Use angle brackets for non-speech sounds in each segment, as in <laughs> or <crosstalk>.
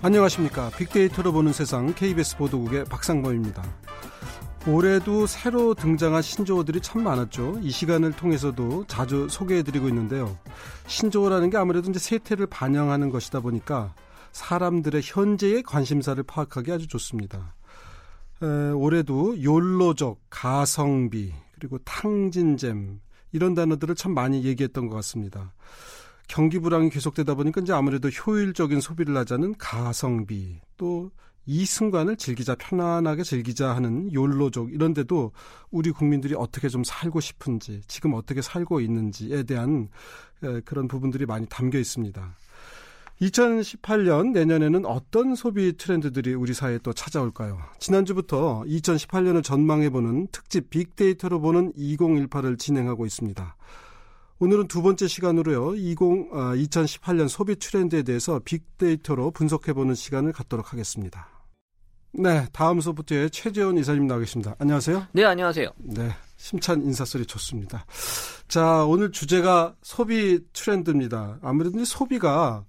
안녕하십니까. 빅데이터로 보는 세상 KBS 보도국의 박상범입니다. 올해도 새로 등장한 신조어들이 참 많았죠. 이 시간을 통해서도 자주 소개해드리고 있는데요. 신조어라는 게 아무래도 이제 세태를 반영하는 것이다 보니까 사람들의 현재의 관심사를 파악하기 아주 좋습니다. 에, 올해도 욜로족, 가성비, 그리고 탕진잼 이런 단어들을 참 많이 얘기했던 것 같습니다. 경기 불황이 계속되다 보니까 이제 아무래도 효율적인 소비를 하자는 가성비 또 이 순간을 즐기자 편안하게 즐기자 하는 욜로족 이런데도 우리 국민들이 어떻게 좀 살고 싶은지 지금 어떻게 살고 있는지에 대한 그런 부분들이 많이 담겨 있습니다. 2018년 내년에는 어떤 소비 트렌드들이 우리 사회에 또 찾아올까요? 지난주부터 2018년을 전망해보는 특집 빅데이터로 보는 2018을 진행하고 있습니다. 오늘은 두 번째 시간으로요. 20, 아, 2018년 소비 트렌드에 대해서 빅데이터로 분석해보는 시간을 갖도록 하겠습니다. 네, 다음 소프트의 최재원 이사님 나와 계십니다. 안녕하세요. 네, 안녕하세요. 네, 심찬 인사소리 좋습니다. 자, 오늘 주제가 소비 트렌드입니다. 아무래도 소비가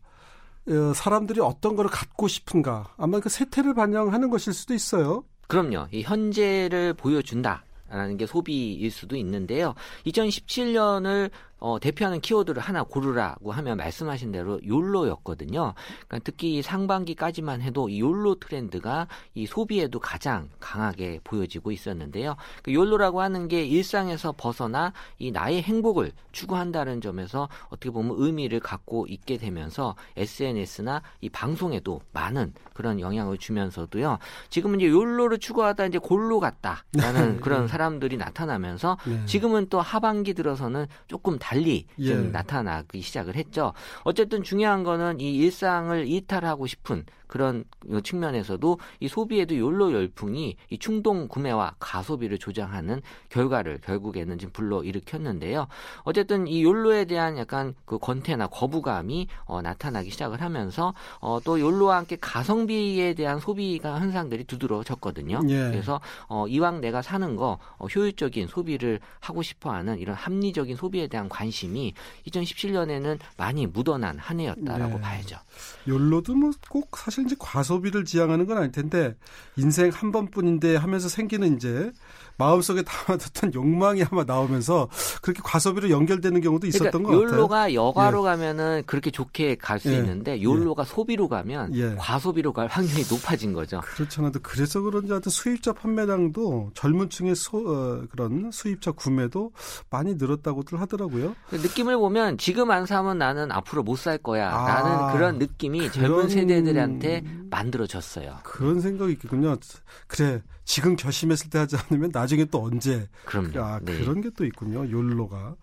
어, 사람들이 어떤 거를 갖고 싶은가 아마 그 세태를 반영하는 것일 수도 있어요. 그럼요. 이 현재를 보여준다. 라는 게 소비일 수도 있는데요. 2017년을 어, 대표하는 키워드를 하나 고르라고 하면 말씀하신 대로 욜로였거든요. 그러니까 특히 상반기까지만 해도 이 욜로 트렌드가 이 소비에도 가장 강하게 보여지고 있었는데요. 그 욜로라고 하는 게 일상에서 벗어나 이 나의 행복을 추구한다는 점에서 어떻게 보면 의미를 갖고 있게 되면서 SNS나 이 방송에도 많은 그런 영향을 주면서도요. 지금은 이제 욜로를 추구하다 이제 골로 갔다라는 그런 사람들이 나타나면서 네. 지금은 또 하반기 들어서는 조금 달리 좀 예. 나타나기 시작을 했죠. 어쨌든 중요한 거는 이 일상을 이탈하고 싶은 그런 측면에서도 이 소비에도 욜로 열풍이 이 충동 구매와 가소비를 조장하는 결과를 결국에는 지금 불러 일으켰는데요. 어쨌든 이 욜로에 대한 약간 그 권태나 거부감이 어, 나타나기 시작을 하면서 어, 또 욜로와 함께 가성비에 대한 소비가 현상들이 두드러졌거든요. 예. 그래서 어, 이왕 내가 사는 거 어, 효율적인 소비를 하고 싶어하는 이런 합리적인 소비에 대한 관심이 2017년에는 많이 묻어난 한 해였다라고 네. 봐야죠. 욜로도 뭐 꼭 사실 이제 과소비를 지향하는 건 아닐 텐데 인생 한 번뿐인데 하면서 생기는 이제 마음속에 담아뒀던 욕망이 아마 나오면서 그렇게 과소비로 연결되는 경우도 있었던 그러니까 것 같아요. 욜로가 여가로 예. 가면은 그렇게 좋게 갈수 예. 있는데 욜로가 예. 소비로 가면 예. 과소비로 갈 확률이 높아진 거죠. 그렇잖아도 그래서 그런지 하여튼 수입자 판매량도 젊은 층의 소, 어, 그런 수입자 구매도 많이 늘었다고들 하더라고요. 느낌을 보면 지금 안 사면 나는 앞으로 못 살 거야 아, 라는 그런 느낌이 그런... 젊은 세대들한테 만들어졌어요. 그런 생각이 있겠군요. 그래 지금 결심했을 때 하지 않으면 나중에 또 언제? 그럼요. 아, 네. 그런 게 또 있군요. 욜로가.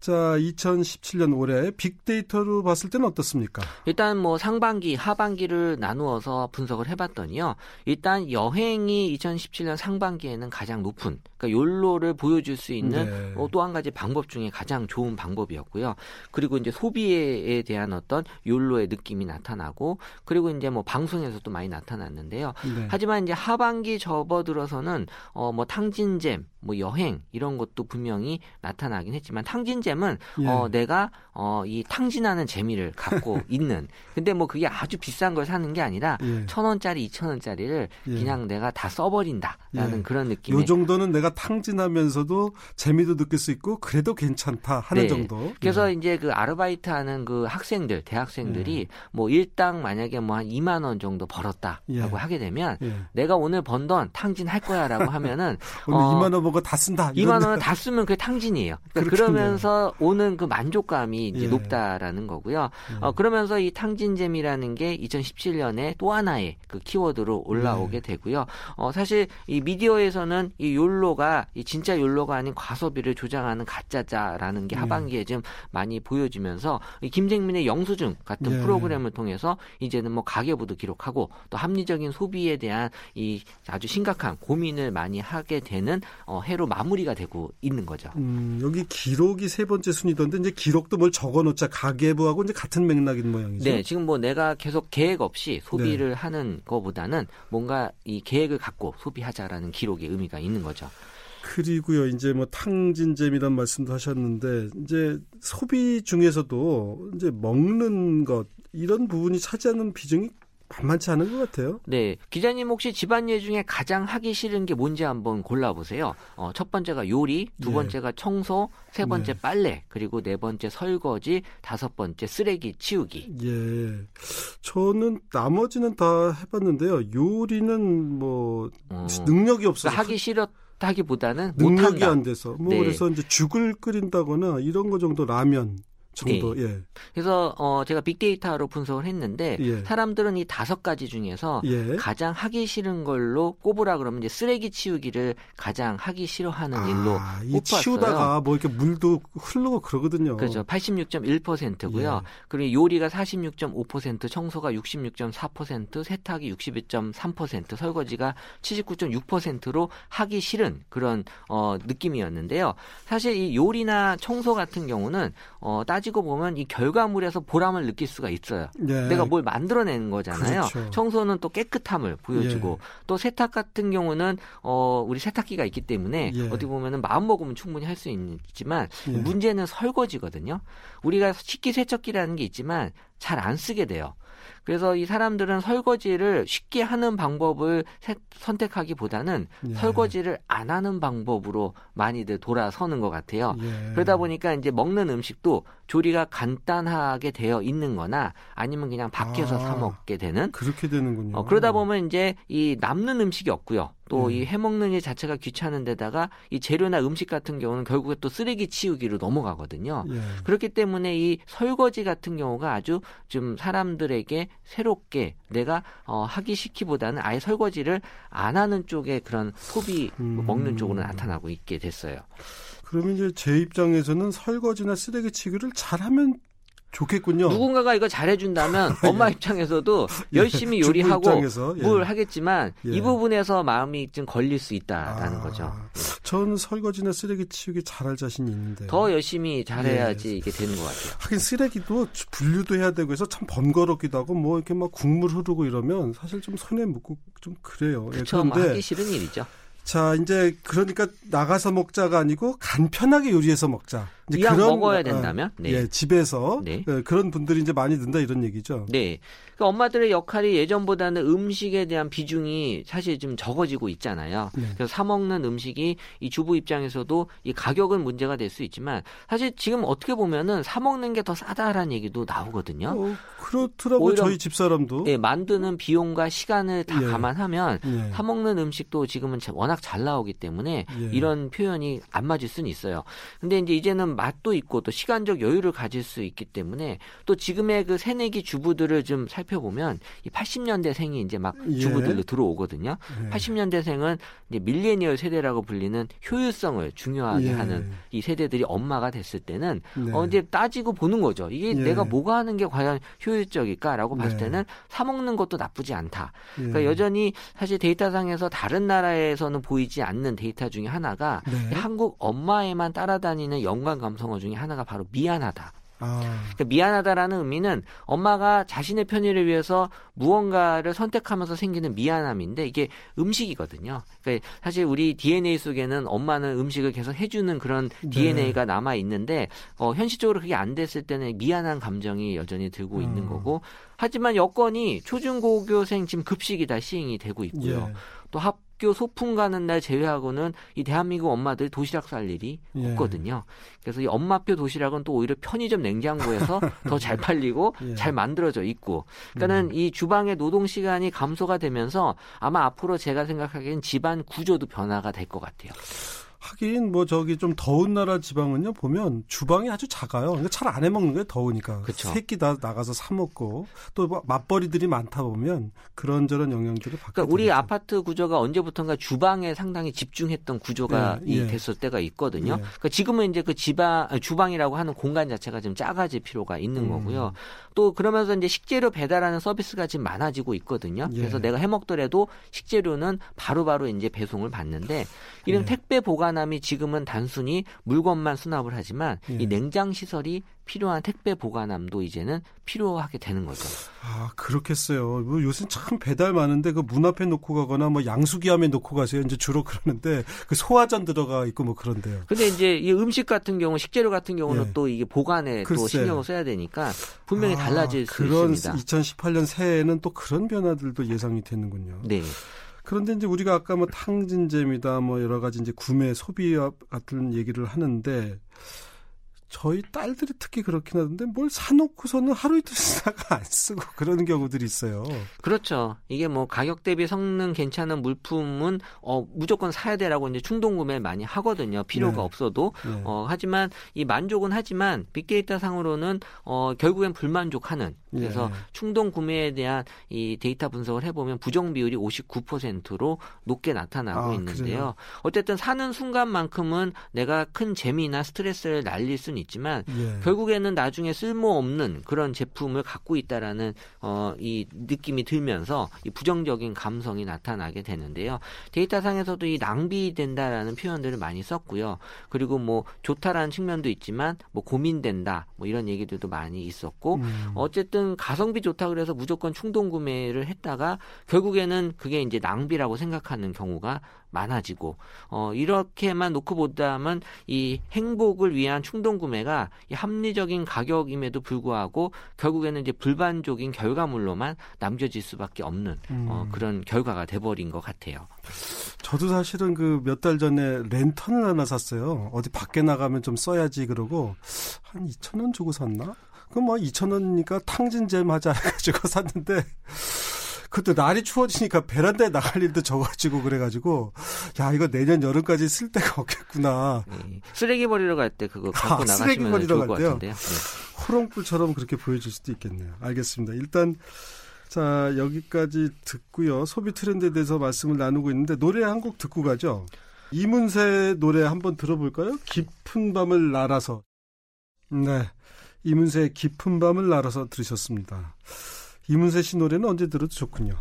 자, 2017년 올해 빅데이터로 봤을 때는 어떻습니까? 일단 뭐 상반기, 하반기를 나누어서 분석을 해봤더니요. 일단 여행이 2017년 상반기에는 가장 높은 그러니까 욜로를 보여줄 수 있는 네. 어, 또한 가지 방법 중에 가장 좋은 방법이었고요. 그리고 이제 소비에 대한 어떤 욜로의 느낌이 나타나고 그리고 이제 뭐 방송에서도 많이 나타났는데요. 네. 하지만 이제 하반기 접어들어서는 어 뭐 탕진잼, 뭐 여행 이런 것도 분명히 나타나긴 했지만 탕진잼은 예. 어 내가 어 이 탕진하는 재미를 갖고 <laughs> 있는 근데 뭐 그게 아주 비싼 걸 사는 게 아니라 예. 천 원짜리 이천 원짜리를 예. 그냥 내가 다 써버린다라는 예. 그런 느낌. 요 정도는 내가 내가 탕진하면서도 재미도 느낄 수 있고 그래도 괜찮다 하는 네. 정도. 그래서 네. 이제 그 아르바이트 하는 그 학생들, 대학생들이 네. 뭐 일당 만약에 뭐 한 2만 원 정도 벌었다라고 예. 하게 되면 예. 내가 오늘 번 돈 탕진할 거야라고 하면은 <laughs> 오늘 어, 2만 원 먹어 다 쓴다. 2만 원을 <laughs> 다 쓰면 그게 탕진이에요. 그러니까 그러면서 오는 그 만족감이 이제 예. 높다라는 거고요. 예. 어, 그러면서 이 탕진잼이라는 게 2017년에 또 하나의 그 키워드로 올라오게 예. 되고요. 어, 사실 이 미디어에서는 이 욜로 욜로가 이 진짜 욜로가 아닌 과소비를 조장하는 가짜자라는 게 네. 하반기에 좀 많이 보여지면서 이 김생민의 영수증 같은 네. 프로그램을 통해서 이제는 뭐 가계부도 기록하고 또 합리적인 소비에 대한 이 아주 심각한 고민을 많이 하게 되는 어, 해로 마무리가 되고 있는 거죠. 음, 여기 기록이 세 번째 순위던데 이제 기록도 뭘 적어놓자 가계부하고 이제 같은 맥락인 모양이죠. 네, 지금 뭐 내가 계속 계획 없이 소비를 네. 하는 것보다는 뭔가 이 계획을 갖고 소비하자라는 기록의 의미가 있는 거죠. 그리고요, 이제 뭐 탕진잼이란 말씀도 하셨는데, 이제 소비 중에서도 이제 먹는 것, 이런 부분이 차지하는 비중이 만만치 않은 것 같아요. 네. 기자님 혹시 집안 일 중에 가장 하기 싫은 게 뭔지 한번 골라보세요. 어, 첫 번째가 요리, 두 예. 번째가 청소, 세 번째 네. 빨래, 그리고 네 번째 설거지, 다섯 번째 쓰레기 치우기. 예. 저는 나머지는 다 해봤는데요. 요리는 뭐 어, 능력이 없어서 그러니까 하기 싫었 다기보다는 능력이. 안 돼서 뭐 네. 그래서 이제 죽을 끓인다거나 이런 거 정도 라면 정도 예. 그래서 어, 제가 빅데이터로 분석을 했는데 예. 사람들은 이 다섯 가지 중에서 예. 가장 하기 싫은 걸로 꼽으라 그러면 이제 쓰레기 치우기를 가장 하기 싫어하는 일로 아, 이 꼽았어요. 치우다가 뭐 이렇게 물도 흐르고 그러거든요. 그렇죠. 86.1%고요. 예. 그리고 요리가 46.5%, 청소가 66.4%, 세탁이 62.3%, 설거지가 79.6%로 하기 싫은 그런 어, 느낌이었는데요. 사실 이 요리나 청소 같은 경우는 어, 따지 고 보면 이 결과물에서 보람을 느낄 수가 있어요. 예. 내가 뭘 만들어내는 거잖아요. 그렇죠. 청소는 또 깨끗함을 보여주고 또 세탁 같은 경우는 어 우리 세탁기가 있기 때문에 예. 어떻게 보면은 마음 먹으면 충분히 할 수 있지만 예. 문제는 설거지거든요. 우리가 식기세척기라는 게 있지만 잘 안 쓰게 돼요. 그래서 이 사람들은 설거지를 쉽게 하는 방법을 세- 선택하기보다는 예. 설거지를 안 하는 방법으로 많이들 돌아서는 것 같아요. 예. 그러다 보니까 이제 먹는 음식도 조리가 간단하게 되어 있는 거나 아니면 그냥 밖에서 아. 사 먹게 되는 그렇게 되는군요. 어, 그러다 보면 이제 이 남는 음식이 없고요. 또 음. 이 해먹는 일 자체가 귀찮은 데다가 이 재료나 음식 같은 경우는 결국에 또 쓰레기 치우기로 넘어가거든요. 예. 그렇기 때문에 이 설거지 같은 경우가 아주 좀 사람들에게 새롭게 내가 어, 하기 싫기보다는 아예 설거지를 안 하는 쪽에 그런 소비 음. 먹는 쪽으로 나타나고 있게 됐어요. 그러면 이제 제 입장에서는 설거지나 쓰레기 치기를 잘하면 좋겠군요. 누군가가 이거 잘해준다면 <laughs> 엄마 입장에서도 <laughs> 열심히 주부 요리하고 입장에서, 예. 뭘 하겠지만 예. 이 부분에서 마음이 좀 걸릴 수 있다라는 아, 거죠. 저는 설거지나 쓰레기 치우기 잘할 자신이 있는데. 더 열심히 잘해야지 예. 이게 되는 것 같아요. 하긴 쓰레기도 분류도 해야 되고 해서 참 번거롭기도 하고 뭐 이렇게 막 국물 흐르고 이러면 사실 좀 손에 묻고 좀 그래요. 예, 그렇죠. 뭐 그런데 하기 싫은 일이죠. 자 이제 그러니까 나가서 먹자가 아니고 간편하게 요리해서 먹자. 이제 이왕 먹어야 어, 된다면, 네. 예, 집에서 네. 예, 그런 분들이 이제 많이 든다 이런 얘기죠. 네. 그러니까 엄마들의 역할이 예전보다는 음식에 대한 비중이 사실 좀 적어지고 있잖아요. 네. 그래서 사 먹는 음식이 이 주부 입장에서도 이 가격은 문제가 될 수 있지만 사실 지금 어떻게 보면은 사 먹는 게 더 싸다라는 얘기도 나오거든요. 어, 그렇더라고 저희 집 사람도. 예, 만드는 비용과 시간을 다 예. 감안하면 예. 사 먹는 음식도 지금은 자- 워낙 잘 나오기 때문에 예. 이런 표현이 안 맞을 수는 있어요. 근데 이제 이제는 맛도 있고 또 시간적 여유를 가질 수 있기 때문에 또 지금의 그 새내기 주부들을 좀 살펴보면 이 80년대생이 이제 막 예. 주부들로 들어오거든요. 예. 80년대생은 이제 밀레니얼 세대라고 불리는 효율성을 중요하게 예. 하는 이 세대들이 엄마가 됐을 때는 네. 어 이제 따지고 보는 거죠. 이게 예. 내가 뭐가 하는 게 과연 효율적일까라고 봤을 네. 때는 사 먹는 것도 나쁘지 않다. 예. 그러니까 여전히 사실 데이터상에서 다른 나라에서는 보이지 않는 데이터 중에 하나가 네. 이 한국 엄마에만 따라다니는 연관 감 성어 중에 하나가 바로 미안하다. 아, 그러니까 미안하다라는 의미는 엄마가 자신의 편의를 위해서 무언가를 선택하면서 생기는 미안함인데 이게 음식이거든요. 그러니까 사실 우리 DNA 속에는 엄마는 음식을 계속 해주는 그런 네. DNA가 남아 있는데 어, 현실적으로 그게 안 됐을 때는 미안한 감정이 여전히 들고 있는 음. 거고 하지만 여건이 초중고교생 지금 급식이 다 시행이 되고 있고요. 예. 또 학교 소풍 가는 날 제외하고는 이 대한민국 엄마들 도시락 쌀 일이 예. 없거든요. 그래서 이 엄마표 도시락은 또 오히려 편의점 냉장고에서 <laughs> 더 잘 팔리고 예. 잘 만들어져 있고. 그러니까는 이 주방의 노동 시간이 감소가 되면서 아마 앞으로 제가 생각하기엔 집안 구조도 변화가 될 것 같아요. 하긴 뭐 저기 좀 더운 나라 지방은요 보면 주방이 아주 작아요. 그러니까 잘 안 해 먹는 거예요 더우니까. 그쵸. 새끼 다 나가서 사 먹고 또 뭐 맞벌이들이 많다 보면 그런저런 영향들을 받게 그러니까 우리. 아파트 구조가 언제부턴가 주방에 상당히 집중했던 구조가 예, 이 예. 됐을 때가 있거든요. 예. 그러니까 지금은 이제 그 지방 아니, 주방이라고 하는 공간 자체가 좀 작아질 필요가 있는 음. 거고요. 또 그러면서 이제 식재료 배달하는 서비스가 지금 많아지고 있거든요. 예. 그래서 내가 해 먹더라도 식재료는 바로바로 이제 배송을 받는데 이런 예. 택배 보관 함이 지금은 단순히 물건만 수납을 하지만 예. 이 냉장 시설이 필요한 택배 보관함도 이제는 필요하게 되는 거죠. 아, 그렇겠어요. 뭐 요새 참 배달 많은데 그 문 앞에 놓고 가거나 뭐 양수기함에 놓고 가세요. 이제 주로 그러는데 그 소화전 들어가 있고 뭐 그런데요. 근데 이제 이 음식 같은 경우, 식재료 같은 경우는 예. 또 이게 보관에 글쎄. 또 신경을 써야 되니까 분명히 아, 달라질 수 그런 있습니다. 2018년 새해에는 또 그런 변화들도 예상이 되는군요. 네. 그런데 이제 우리가 아까 뭐 탕진잼이다 뭐 여러 가지 이제 구매 소비 같은 얘기를 하는데 저희 딸들이 특히 그렇긴 하던데 뭘 사놓고서는 하루 이틀 쓰다가 안 쓰고 그런 경우들이 있어요. 그렇죠. 이게 뭐 가격 대비 성능 괜찮은 물품은 어 무조건 사야 돼라고 이제 충동 구매 많이 하거든요. 필요가 네. 없어도. 네. 어 하지만 이 만족은 하지만 빅데이터 상으로는 어 결국엔 불만족하는 그래서 네. 충동 구매에 대한 이 데이터 분석을 해보면 부정 비율이 59%로 높게 나타나고 아, 있는데요. 그래요? 어쨌든 사는 순간만큼은 내가 큰 재미나 스트레스를 날릴 수는 있지만 예. 결국에는 나중에 쓸모없는 그런 제품을 갖고 있다라는 어, 이 느낌이 들면서 이 부정적인 감성이 나타나게 되는데요. 데이터상에서도 이 낭비된다라는 표현들을 많이 썼고요. 그리고 뭐 좋다라는 측면도 있지만 뭐 고민된다 뭐 이런 얘기들도 많이 있었고 음. 어쨌든 가성비 좋다 그래서 무조건 충동 구매를 했다가 결국에는 그게 이제 낭비라고 생각하는 경우가 많아지고 어 이렇게만 놓고 보다면 이 행복을 위한 충동 구매가 이 합리적인 가격임에도 불구하고 결국에는 이제 불만족인 결과물로만 남겨질 수밖에 없는 어, 음. 어 그런 결과가 돼버린 것 같아요. 저도 사실은 그 몇 달 전에 랜턴을 하나 샀어요. 어디 밖에 나가면 좀 써야지 그러고 한 2천 원 주고 샀나? 그럼 뭐 2천 원이니까 탕진잼 하자 <laughs> 해가지고 샀는데 그것도 날이 추워지니까 베란다에 나갈 일도 적어지고 그래가지고 야 이거 내년 여름까지 쓸 데가 없겠구나. 네. 쓰레기 버리러 갈 때 그거 갖고 아, 나가시면 좋을 것 같은데요. 네. 호롱불처럼 그렇게 보여줄 수도 있겠네요. 알겠습니다. 일단 자 여기까지 듣고요. 소비 트렌드에 대해서 말씀을 나누고 있는데 노래 한 곡 듣고 가죠. 이문세 노래 한번 들어볼까요? 깊은 밤을 날아서. 네. 이문세의 깊은 밤을 날아서 들으셨습니다. 이문세 씨 노래는 언제 들어도 좋군요.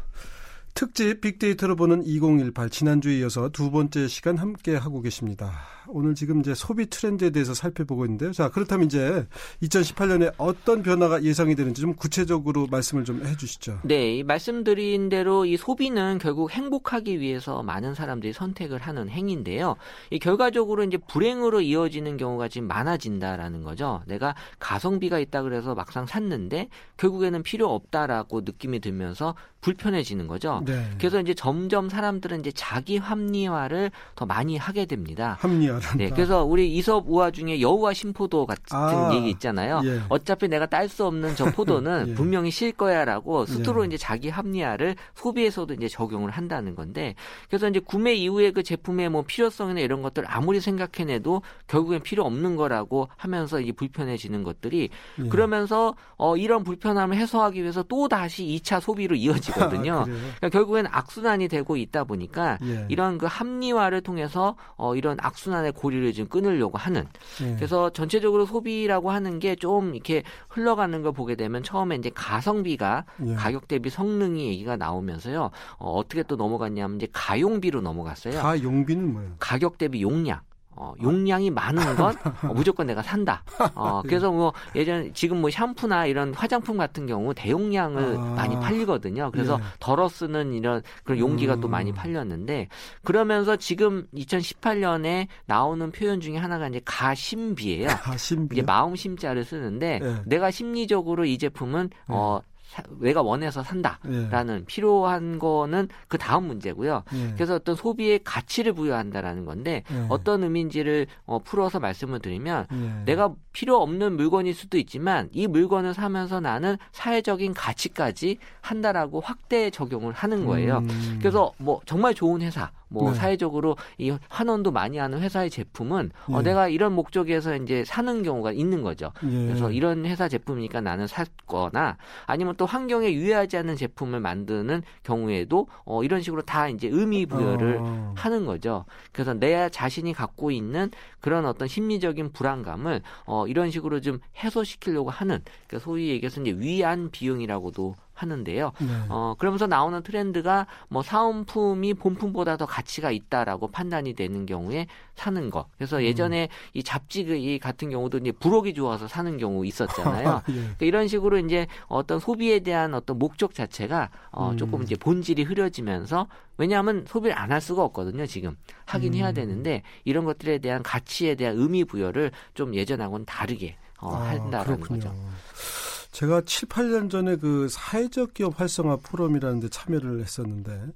특집 빅데이터로 보는 2018 지난주에 이어서 두 번째 시간 함께 하고 계십니다. 오늘 지금 이제 소비 트렌드에 대해서 살펴보고 있는데요. 자, 그렇다면 이제 2018년에 어떤 변화가 예상이 되는지 좀 구체적으로 말씀을 좀 해주시죠. 네, 말씀드린 대로 이 소비는 결국 행복하기 위해서 많은 사람들이 선택을 하는 행위인데요. 이 결과적으로 이제 불행으로 이어지는 경우가 지금 많아진다라는 거죠. 내가 가성비가 있다 그래서 막상 샀는데 결국에는 필요 없다라고 느낌이 들면서 불편해지는 거죠. 네. 그래서 이제 점점 사람들은 이제 자기 합리화를 더 많이 하게 됩니다. 합리화란다. 네, 그래서 우리 이섭 우화 중에 여우와 심포도 같은 아, 얘기 있잖아요. 예. 어차피 내가 딸 수 없는 저 포도는 <laughs> 예. 분명히 실 거야라고 스스로 예. 이제 자기 합리화를 소비에서도 이제 적용을 한다는 건데 그래서 이제 구매 이후에 그 제품의 뭐 필요성이나 이런 것들 아무리 생각해내도 결국엔 필요 없는 거라고 하면서 이 불편해지는 것들이 예. 그러면서 어 이런 불편함을 해소하기 위해서 또 다시 2차 소비로 <laughs> 이어지 거든요. 아, 그러니까 결국엔 악순환이 되고 있다 보니까 예. 이런 그 합리화를 통해서 어 이런 악순환의 고리를 좀 끊으려고 하는 예. 그래서 전체적으로 소비라고 하는 게 좀 이렇게 흘러가는 걸 보게 되면 처음에 이제 가성비가 예. 가격 대비 성능이 얘기가 나오면서요 어, 어떻게 또 넘어갔냐면 이제 가용비로 넘어갔어요. 가용비는 뭐예요? 가격 대비 용량. 어, 용량이 많은 건 <laughs> 어, 무조건 내가 산다. 어, 네. 그래서 뭐 예전 지금 뭐 샴푸나 이런 화장품 같은 경우 대용량을 아. 많이 팔리거든요. 그래서 예. 덜어 쓰는 이런 그런 용기가 음. 또 많이 팔렸는데 그러면서 지금 2018년에 나오는 표현 중에 하나가 이제 가심비예요. 가심비. 이게 마음 심자를 쓰는데 예. 내가 심리적으로 이 제품은 예. 어 내가 원해서 산다라는 예. 필요한 거는 그 다음 문제고요. 예. 그래서 어떤 소비의 가치를 부여한다라는 건데 예. 어떤 의미인지를 어, 풀어서 말씀을 드리면 예. 내가 필요 없는 물건일 수도 있지만 이 물건을 사면서 나는 사회적인 가치까지 한다라고 확대 적용을 하는 거예요. 음. 그래서 뭐 정말 좋은 회사 뭐 네. 사회적으로 이 환원도 많이 하는 회사의 제품은 어, 예. 어, 내가 이런 목적에서 이제 사는 경우가 있는 거죠. 예. 그래서 이런 회사 제품이니까 나는 샀거나 아니면 또 환경에 유해하지 않는 제품을 만드는 경우에도 어, 이런 식으로 다 이제 의미 부여를 어. 하는 거죠. 그래서 내 자신이 갖고 있는 그런 어떤 심리적인 불안감을 어, 이런 식으로 좀 해소시키려고 하는 그러니까 소위 얘기해서 이제 위안 비용이라고도 하는데요. 네. 어, 그러면서 나오는 트렌드가 뭐 사은품이 본품보다 더 가치가 있다라고 판단이 되는 경우에 사는 거. 그래서 음. 예전에 음. 이 잡지 같은 경우도 이제 부록이 좋아서 사는 경우 있었잖아요. <laughs> 예. 그러니까 이런 식으로 이제 어떤 소비에 대한 어떤 목적 자체가 어, 음. 조금 이제 본질이 흐려지면서 왜냐하면 소비를 안 할 수가 없거든요. 지금 하긴 음. 해야 되는데 이런 것들에 대한 가치에 대한 의미 부여를 좀 예전하고는 다르게 어, 아, 한다라는 그렇군요. 거죠. 제가 7, 8년 전에 그 사회적 기업 활성화 포럼이라는 데 참여를 했었는데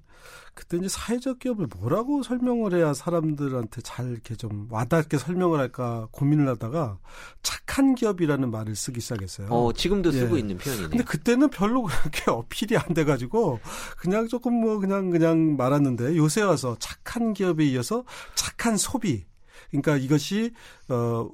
그때 이제 사회적 기업을 뭐라고 설명을 해야 사람들한테 잘 이렇게 좀 와닿게 설명을 할까 고민을 하다가 착한 기업이라는 말을 쓰기 시작했어요. 어, 지금도 쓰고 예. 있는 표현이네요. 근데 그때는 별로 그렇게 <laughs> 어필이 안 돼가지고 그냥 조금 뭐 그냥 그냥 말았는데 요새 와서 착한 기업에 이어서 착한 소비 그러니까 이것이 어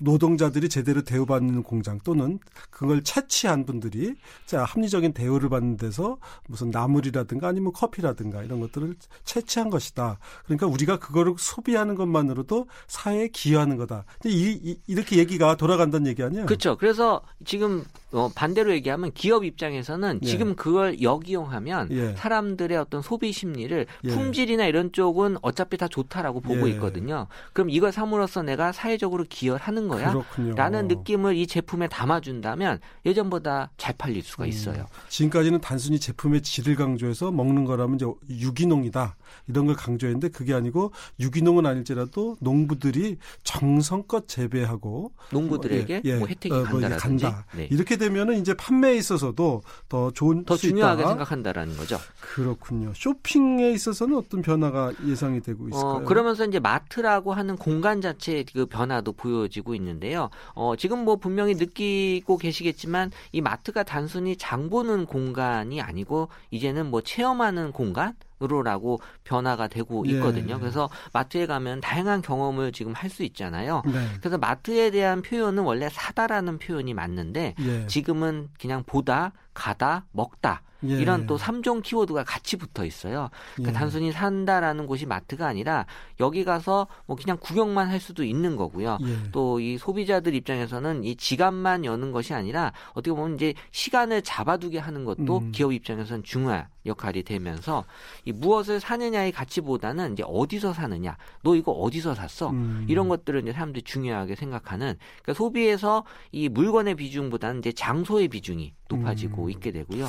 노동자들이 제대로 대우받는 공장 또는 그걸 채취한 분들이 자 합리적인 대우를 받는 데서 무슨 나물이라든가 아니면 커피라든가 이런 것들을 채취한 것이다. 그러니까 우리가 그거를 소비하는 것만으로도 사회에 기여하는 거다. 이, 이, 이렇게 얘기가 돌아간다는 얘기 아니에요? 그렇죠. 그래서 지금 어, 반대로 얘기하면 기업 입장에서는 예. 지금 그걸 역이용하면 예. 사람들의 어떤 소비 심리를 예. 품질이나 이런 쪽은 어차피 다 좋다라고 보고 예. 있거든요. 그럼 이걸 삼으로써 내가 사회적으로 기여를 하는 거야. 그렇군요. 라는 느낌을 이 제품에 담아준다면 예전보다 잘 팔릴 수가 음. 있어요. 음. 지금까지는 단순히 제품의 질을 강조해서 먹는 거라면 이제 유기농이다. 이런 걸 강조했는데 그게 아니고 유기농은 아닐지라도 농부들이 정성껏 재배하고 농부들에게 어, 예, 뭐 혜택이 어, 뭐 간다. 네. 이렇게 되면은 이제 판매에 있어서도 더 좋은 더 중요하게 있다. 생각한다라는 거죠. 그렇군요. 쇼핑에 있어서는 어떤 변화가 예상이 되고 어, 있을까요? 어, 그러면서 이제 마트라고 하는 공간 자체의 그 변화도 보여지고 있는데요. 어, 지금 뭐 분명히 느끼고 계시겠지만 이 마트가 단순히 장 보는 공간이 아니고 이제는 뭐 체험하는 공간 으로라고 변화가 되고 예. 있거든요. 예. 그래서 마트에 가면 다양한 경험을 지금 할 수 있잖아요. 네. 그래서 마트에 대한 표현은 원래 사다라는 표현이 맞는데 예. 지금은 그냥 보다, 가다, 먹다 예. 이런 또 3종 키워드가 같이 붙어 있어요. 그러니까 예. 단순히 산다라는 곳이 마트가 아니라 여기 가서 뭐 그냥 구경만 할 수도 있는 거고요. 예. 또이 소비자들 입장에서는 이 지갑만 여는 것이 아니라 어떻게 보면 이제 시간을 잡아두게 하는 것도 음. 기업 입장에서는 중요한 역할이 되면서 이 무엇을 사느냐의 가치보다는 이제 어디서 사느냐, 너 이거 어디서 샀어? 음. 이런 것들을 이제 사람들이 중요하게 생각하는 그러니까 소비에서 이 물건의 비중보다는 이제 장소의 비중이 높아지고 음. 있게 되고요.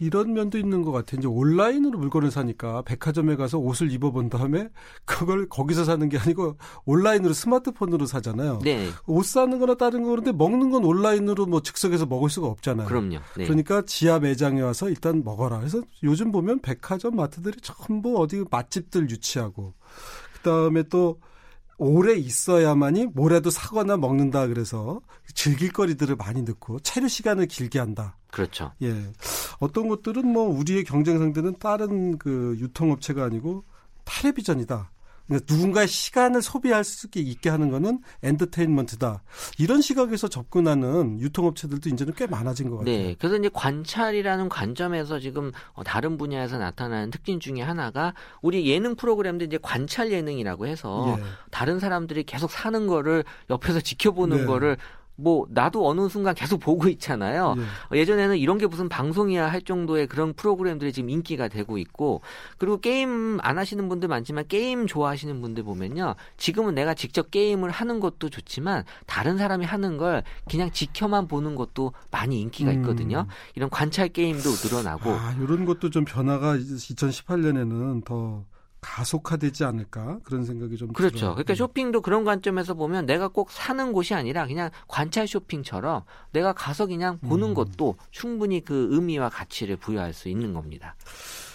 이런 면도 있는 것 같아요. 이제 온라인으로 물건을 사니까 백화점에 가서 옷을 입어본 다음에 그걸 거기서 사는 게 아니고 온라인으로 스마트폰으로 사잖아요. 네. 옷 사는 거나 다른 거 그런데 먹는 건 온라인으로 뭐 즉석에서 먹을 수가 없잖아요. 그럼요. 네. 그러니까 지하 매장에 와서 일단 먹어라. 그래서 요즘 보면 백화점 마트들이 전부 어디 맛집들 유치하고 그다음에 또 오래 있어야만이 뭐라도 사거나 먹는다 그래서 즐길 거리들을 많이 넣고 체류 시간을 길게 한다. 그렇죠. 예. 어떤 것들은 뭐 우리의 경쟁 상대는 다른 그 유통업체가 아니고 텔레비전이다. 그러니까 누군가의 시간을 소비할 수 있게 하는 거는 엔터테인먼트다. 이런 시각에서 접근하는 유통업체들도 이제는 꽤 많아진 것 같아요. 네. 그래서 이제 관찰이라는 관점에서 지금 어, 다른 분야에서 나타나는 특징 중에 하나가 우리 예능 프로그램도 이제 관찰 예능이라고 해서 예. 다른 사람들이 계속 사는 거를 옆에서 지켜보는 네. 거를 뭐 나도 어느 순간 계속 보고 있잖아요. 예. 예전에는 이런 게 무슨 방송이야 할 정도의 그런 프로그램들이 지금 인기가 되고 있고 그리고 게임 안 하시는 분들 많지만 게임 좋아하시는 분들 보면요. 지금은 내가 직접 게임을 하는 것도 좋지만 다른 사람이 하는 걸 그냥 지켜만 보는 것도 많이 인기가 음. 있거든요. 음. 이런 관찰 게임도 늘어나고 아, 이런 것도 좀 변화가 2018년에는 더 가속화되지 않을까 그런 생각이 좀 그렇죠. 들어요. 그러니까 네. 쇼핑도 그런 관점에서 보면 내가 꼭 사는 곳이 아니라 그냥 관찰 쇼핑처럼 내가 가서 그냥 보는 음. 것도 충분히 그 의미와 가치를 부여할 수 있는 겁니다.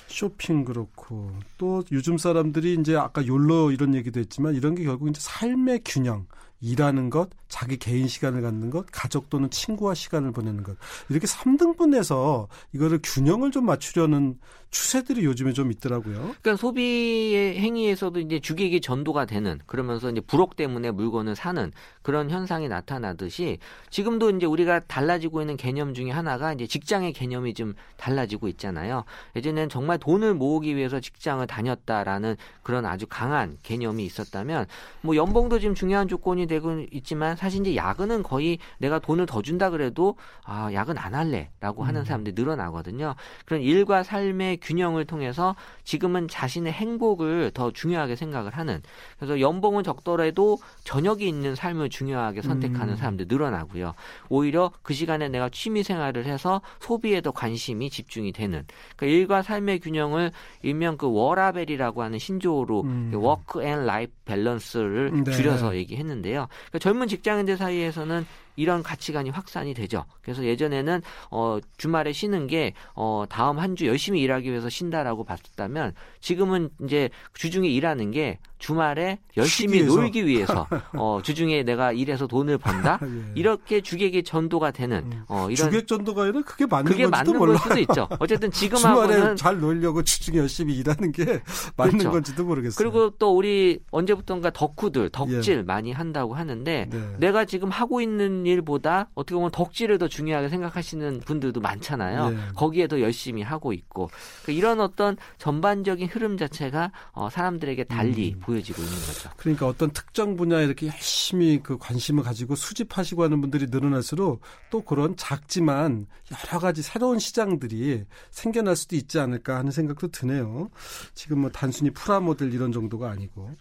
쇼핑 그렇고 또 요즘 사람들이 이제 아까 욜로 이런 얘기도 했지만 이런 게 결국 이제 삶의 균형 일하는 것, 자기 개인 시간을 갖는 것, 가족 또는 친구와 시간을 보내는 것. 이렇게 3등분해서 이거를 균형을 좀 맞추려는 추세들이 요즘에 좀 있더라고요. 그러니까 소비의 행위에서도 이제 주객이 전도가 되는 그러면서 이제 불혹 때문에 물건을 사는 그런 현상이 나타나듯이 지금도 이제 우리가 달라지고 있는 개념 중에 하나가 이제 직장의 개념이 좀 달라지고 있잖아요. 예전에는 정말 돈을 모으기 위해서 직장을 다녔다라는 그런 아주 강한 개념이 있었다면 뭐 연봉도 지금 중요한 조건이 되고 있지만 사실 이제 야근은 거의 내가 돈을 더 준다 그래도 아 야근 안 할래라고 하는 음. 사람들이 늘어나거든요. 그런 일과 삶의 균형을 통해서 지금은 자신의 행복을 더 중요하게 생각을 하는 그래서 연봉은 적더라도 저녁이 있는 삶을 중요하게 선택하는 음. 사람들 늘어나고요. 오히려 그 시간에 내가 취미 생활을 해서 소비에 더 관심이 집중이 되는 그러니까 일과 삶의 균형을 일명 그 워라벨이라고 하는 신조어로 음. work and life balance를 네. 줄여서 얘기했는데요. 그러니까 젊은 직장인들 사이에서는 이런 가치관이 확산이 되죠. 그래서 예전에는 어 주말에 쉬는 게 어 다음 한 주 열심히 일하기 위해서 쉰다라고 봤다면 지금은 이제 주중에 일하는 게 주말에 열심히 위해서. 놀기 위해서 <laughs> 어 주중에 내가 일해서 돈을 번다 <laughs> 예. 이렇게 주객이 전도가 되는 음. 어 이런 주객 전도가 아니라 그게 맞는 그게 맞는 몰라. 걸 수도 있죠. 어쨌든 <laughs> 지금하고는 잘 놀려고 주중에 열심히 일하는 게 맞는 그렇죠. 건지도 모르겠어요. 그리고 또 우리 언제부턴가 덕후들 덕질 예. 많이 한다고 하는데 네. 내가 지금 하고 있는 일보다 어떻게 보면 덕질을 더 중요하게 생각하시는 분들도 많잖아요. 네. 거기에 더 열심히 하고 있고 그러니까 이런 어떤 전반적인 흐름 자체가 어, 사람들에게 달리 음. 보여지고 있는 거죠. 그러니까 어떤 특정 분야에 이렇게 열심히 그 관심을 가지고 수집하시고 하는 분들이 늘어날수록 또 그런 작지만 여러 가지 새로운 시장들이 생겨날 수도 있지 않을까 하는 생각도 드네요. 지금 뭐 단순히 프라모델 이런 정도가 아니고.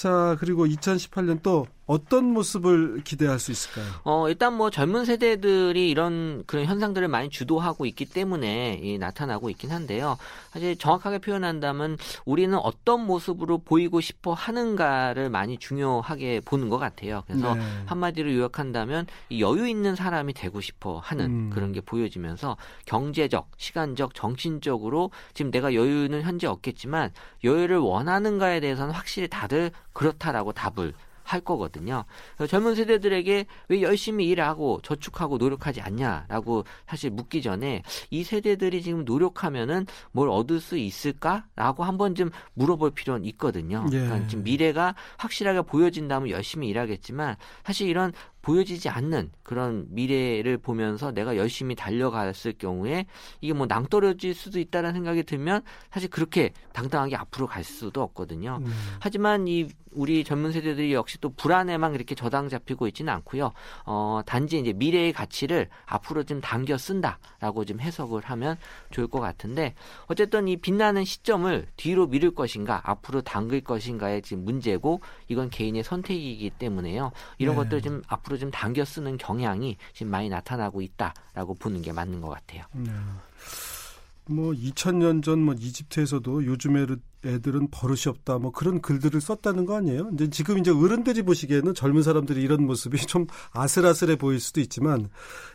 자, 그리고 2018년 또 어떤 모습을 기대할 수 있을까요? 어, 일단 뭐 젊은 세대들이 이런 그런 현상들을 많이 주도하고 있기 때문에 이, 나타나고 있긴 한데요. 사실 정확하게 표현한다면 우리는 어떤 모습으로 보이고 싶어 하는가를 많이 중요하게 보는 것 같아요. 그래서 네. 한마디로 요약한다면 여유 있는 사람이 되고 싶어 하는 음. 그런 게 보여지면서 경제적, 시간적, 정신적으로 지금 내가 여유는 현재 없겠지만 여유를 원하는가에 대해서는 확실히 다들 그렇다라고 답을 할 거거든요. 젊은 세대들에게 왜 열심히 일하고 저축하고 노력하지 않냐라고 사실 묻기 전에 이 세대들이 지금 노력하면은 뭘 얻을 수 있을까라고 한번 좀 물어볼 필요는 있거든요. 예. 그러니까 지금 미래가 확실하게 보여진다면 열심히 일하겠지만 사실 이런 보여지지 않는 그런 미래를 보면서 내가 열심히 달려갔을 경우에 이게 뭐 낭떠러질 수도 있다는 생각이 들면 사실 그렇게 당당하게 앞으로 갈 수도 없거든요. 음. 하지만 이 우리 젊은 세대들이 역시 또 불안에만 이렇게 저당 잡히고 있지는 않고요. 어, 단지 이제 미래의 가치를 앞으로 좀 당겨 쓴다라고 좀 해석을 하면 좋을 것 같은데 어쨌든 이 빛나는 시점을 뒤로 미룰 것인가 앞으로 당길 것인가의 지금 문제고 이건 개인의 선택이기 때문에요. 이런 네. 것들 좀 앞으로 좀 당겨 쓰는 경향이 지금 많이 나타나고 있다라고 보는 게 맞는 것 같아요. 네. 뭐 2000년 전 뭐 이집트에서도 요즘 애들은 버릇이 없다 뭐 그런 글들을 썼다는 거 아니에요? 이제 지금 이제 어른들이 보시기에는 젊은 사람들이 이런 모습이 <laughs> 좀 아슬아슬해 보일 수도 있지만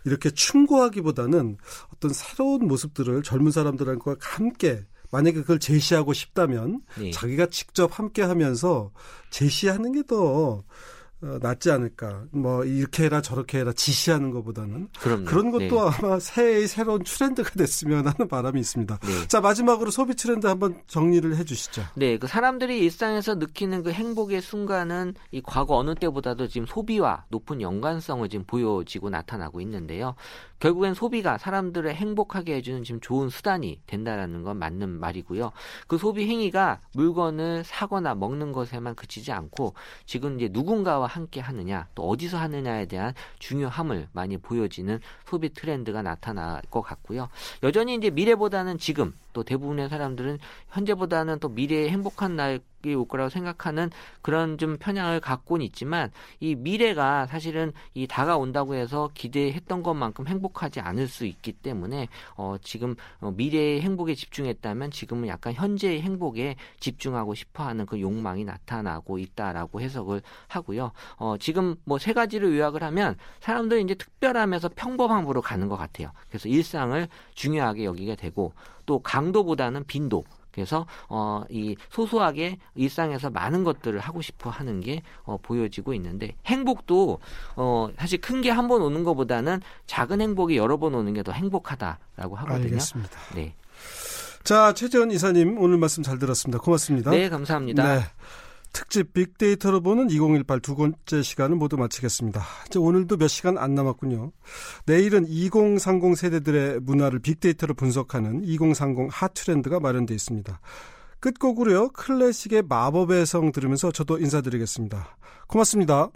이렇게 충고하기보다는 어떤 새로운 모습들을 젊은 사람들과 함께 만약에 그걸 제시하고 싶다면 네. 자기가 직접 함께 하면서 제시하는 게 더 어, 낫지 않을까. 뭐 이렇게 해라 저렇게 해라 지시하는 것보다는 그럼요. 그런 것도 네. 아마 새해의 새로운 트렌드가 <laughs> 됐으면 하는 바람이 있습니다. 네. 자 마지막으로 소비 트렌드 한번 정리를 해주시죠. 네, 그 사람들이 일상에서 느끼는 그 행복의 순간은 이 과거 어느 때보다도 지금 소비와 높은 연관성을 지금 보여지고 나타나고 있는데요. 결국엔 소비가 사람들을 행복하게 해주는 지금 좋은 수단이 된다라는 건 맞는 말이고요. 그 소비 행위가 물건을 사거나 먹는 것에만 그치지 않고 지금 이제 누군가와 함께 하느냐 또 어디서 하느냐에 대한 중요함을 많이 보여지는 소비 트렌드가 나타날 것 같고요. 여전히 이제 미래보다는 지금 또 대부분의 사람들은 현재보다는 또 미래의 행복한 날올 거라고 생각하는 그런 좀 편향을 갖고는 있지만 이 미래가 사실은 이 다가온다고 해서 기대했던 것만큼 행복하지 않을 수 있기 때문에 어 지금 어 미래의 행복에 집중했다면 지금은 약간 현재의 행복에 집중하고 싶어하는 그 욕망이 나타나고 있다라고 해석을 하고요. 어 지금 뭐 세 가지를 요약을 하면 사람들이 이제 특별함에서 평범함으로 가는 것 같아요. 그래서 일상을 중요하게 여기게 되고 또 강도보다는 빈도 그래서 어, 이 소소하게 일상에서 많은 것들을 하고 싶어 하는 게 어, 보여지고 있는데 행복도 어, 사실 큰 게 한 번 오는 것보다는 작은 행복이 여러 번 오는 게 더 행복하다라고 하거든요. 알겠습니다. 네. 자, 최재원 이사님 오늘 말씀 잘 들었습니다. 고맙습니다. 네, 감사합니다. 네. 특집 빅데이터로 보는 2018 두 번째 시간을 모두 마치겠습니다. 이제 오늘도 몇 시간 안 남았군요. 내일은 2030 세대들의 문화를 빅데이터로 분석하는 2030 핫트렌드가 마련되어 있습니다. 끝곡으로요. 클래식의 마법의 성 들으면서 저도 인사드리겠습니다. 고맙습니다.